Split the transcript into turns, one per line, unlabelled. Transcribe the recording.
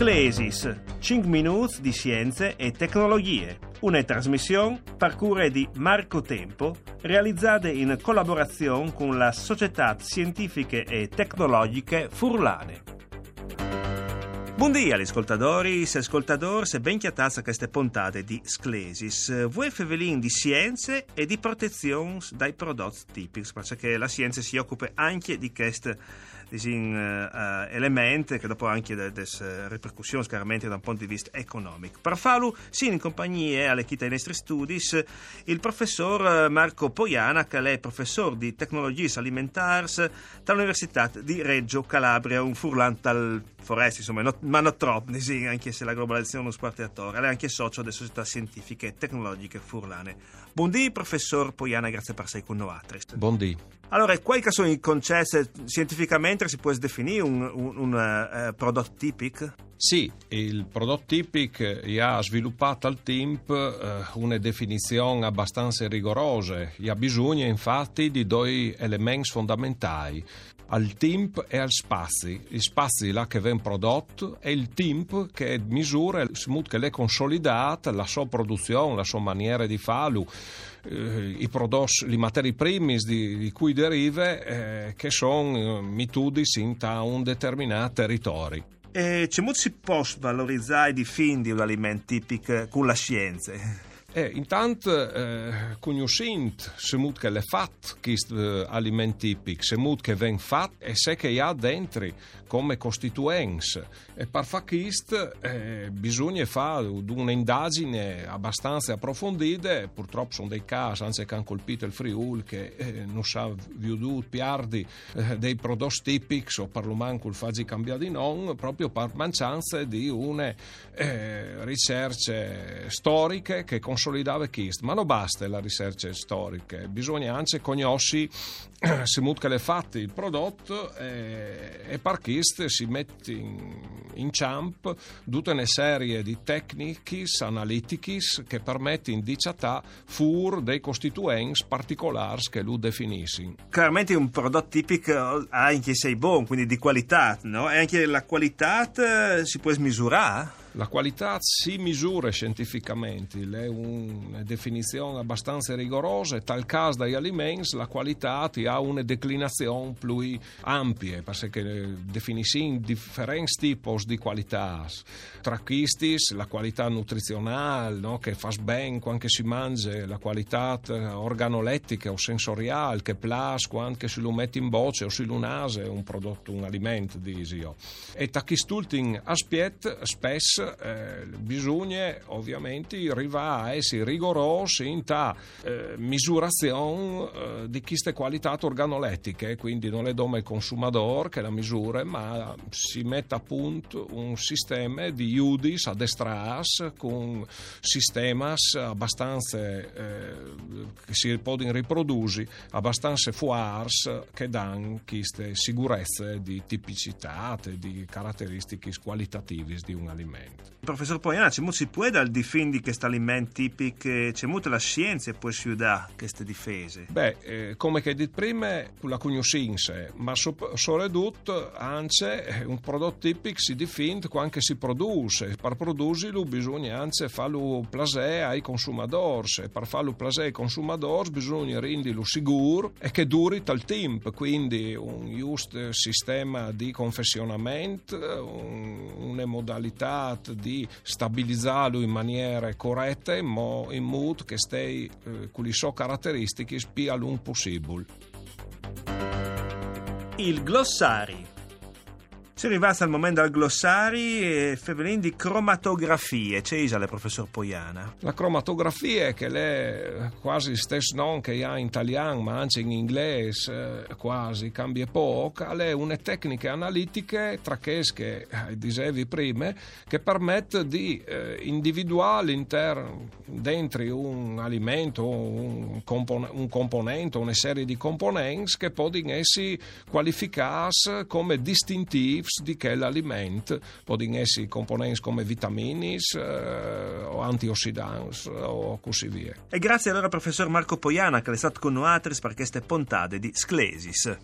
Sclesis, 5 minuti di scienze e tecnologie. Una trasmissione parcure di Marco Tempo, realizzata in collaborazione con la Società Scientifiche e Tecnologiche Furlane. Buongiorno agli ascoltatori e ascoltatori, se ben chiatazza queste puntate di Sclesis. Voi fevelin di scienze e di protezione dai prodotti tipici, perché la scienza si occupa anche di queste disin, uh, elementi che dopo anche delle ripercussioni chiaramente da un punto di vista economico. Per farlo, sì, in compagnia all'equipe dei nostri studi, il professor Marco Poiana, che è professore di tecnologie alimentari dall'Università di Reggio Calabria, un furlan dal Foresti, insomma, ma non troppo, sì, anche se la globalizzazione è uno squartatore, è anche socio delle società scientifiche e tecnologiche furlane. Buondì, professor Poiana, grazie per essere con noi.
Buondì.
Allora, quali sono i concetti scientificamente si può definire un, un, un uh, prodotto tipico?
Sì, il prodotto tipico ha sviluppato al TIMP uh, una definizione abbastanza rigorosa. Ha bisogno infatti di due elementi fondamentali al TIMP e al spazi. Gli spazi là che vengono prodotti e il TIMP che misura che l'è consolidata la sua produzione, la sua maniera di farlo, eh, i prodotti, i materi primi di, di cui deriva eh, che sono eh, mitudi in un determinato territorio.
E c'è molto si può valorizzare di fin di un alimento tipico con la scienza?
Eh, intanto, eh, conoscendo se mut che le fat questo eh, alimento tipico, se mut che ven fat e se che ha dentro come costituenze. E per fare questo eh, bisogna fare un'indagine abbastanza approfondita, purtroppo sono dei casi, anzi che hanno colpito il Friuli, che eh, non sa più piardi eh, dei prodotti tipici o per lo manco il faggi cambiare di nome, proprio per mancanza di una eh, ricerche storiche che consolidava questo. Ma non basta la ricerca storica, bisogna anche conoscere se mut che le fatti il prodotto eh, e per questo si mette in, in camp tutta una serie di tecniche analitiche che permettono di chattare fur dei costituenti particolari che lui definisce.
Chiaramente un prodotto tipico anche sei buon, quindi di qualità, no? E anche la qualità eh, si può misurare?
La qualità si misura scientificamente, è una definizione abbastanza rigorosa tal caso dagli alimenti la qualità ha una declinazione più ampia perché definiscono differenti tipi di qualità. Tra questi la qualità nutrizionale no? che fa bene quando si mangia, la qualità organolettica o sensoriale che plas quando si lo mette in bocce o si lo nase un prodotto, un alimento, disio. E tra quest'ultimi aspetti spesso eh, bisogna ovviamente arrivare a essere rigorosi in ta eh, misurazione eh, di queste qualità organolettiche, quindi non è dome il consumatore che la misura, ma si mette a punto un sistema di iudis adestras con sistemas abbastanza eh, che si possono riprodurre abbastanza fuars che danno queste sicurezze di tipicità di caratteristiche qualitative di un alimento.
Professor Poiana, c'è si può dal difendi questo alimento tipico, c'è molta la scienza può aiutare queste difese?
Beh, eh, come che detto prima, la conoscenza, ma soprattutto anche un prodotto tipico si difende quando si produce, per produrlo bisogna anche farlo plaisir ai consumatori, e per farlo plaisir ai consumatori bisogna renderlo sicuro e che duri tal tempo, quindi un giusto sistema di confezionamento, un, una modalità di stabilizzarlo in maniera corretta in modo che stai eh, con le sue caratteristiche più a lungo possibile.
Il glossario si è arrivati al momento del glossari e fevelin di cromatografie. C'è Isale, professor Poiana?
La cromatografia, che è quasi stesso nome che ha in italiano, ma anche in inglese, eh, quasi cambia poco, è una tecnica analitica, tra che che eh, dicevi prima, che permette di eh, individuare dentro un alimento, un, compon- un componente, una serie di componenti che possono essere qualificati come distintivi di che l'alimento possono essere componenti come vitamini eh, o antiossidanti o così via.
E grazie allora al professor Marco Poiana che è stato con noi per queste puntate di Sclesis.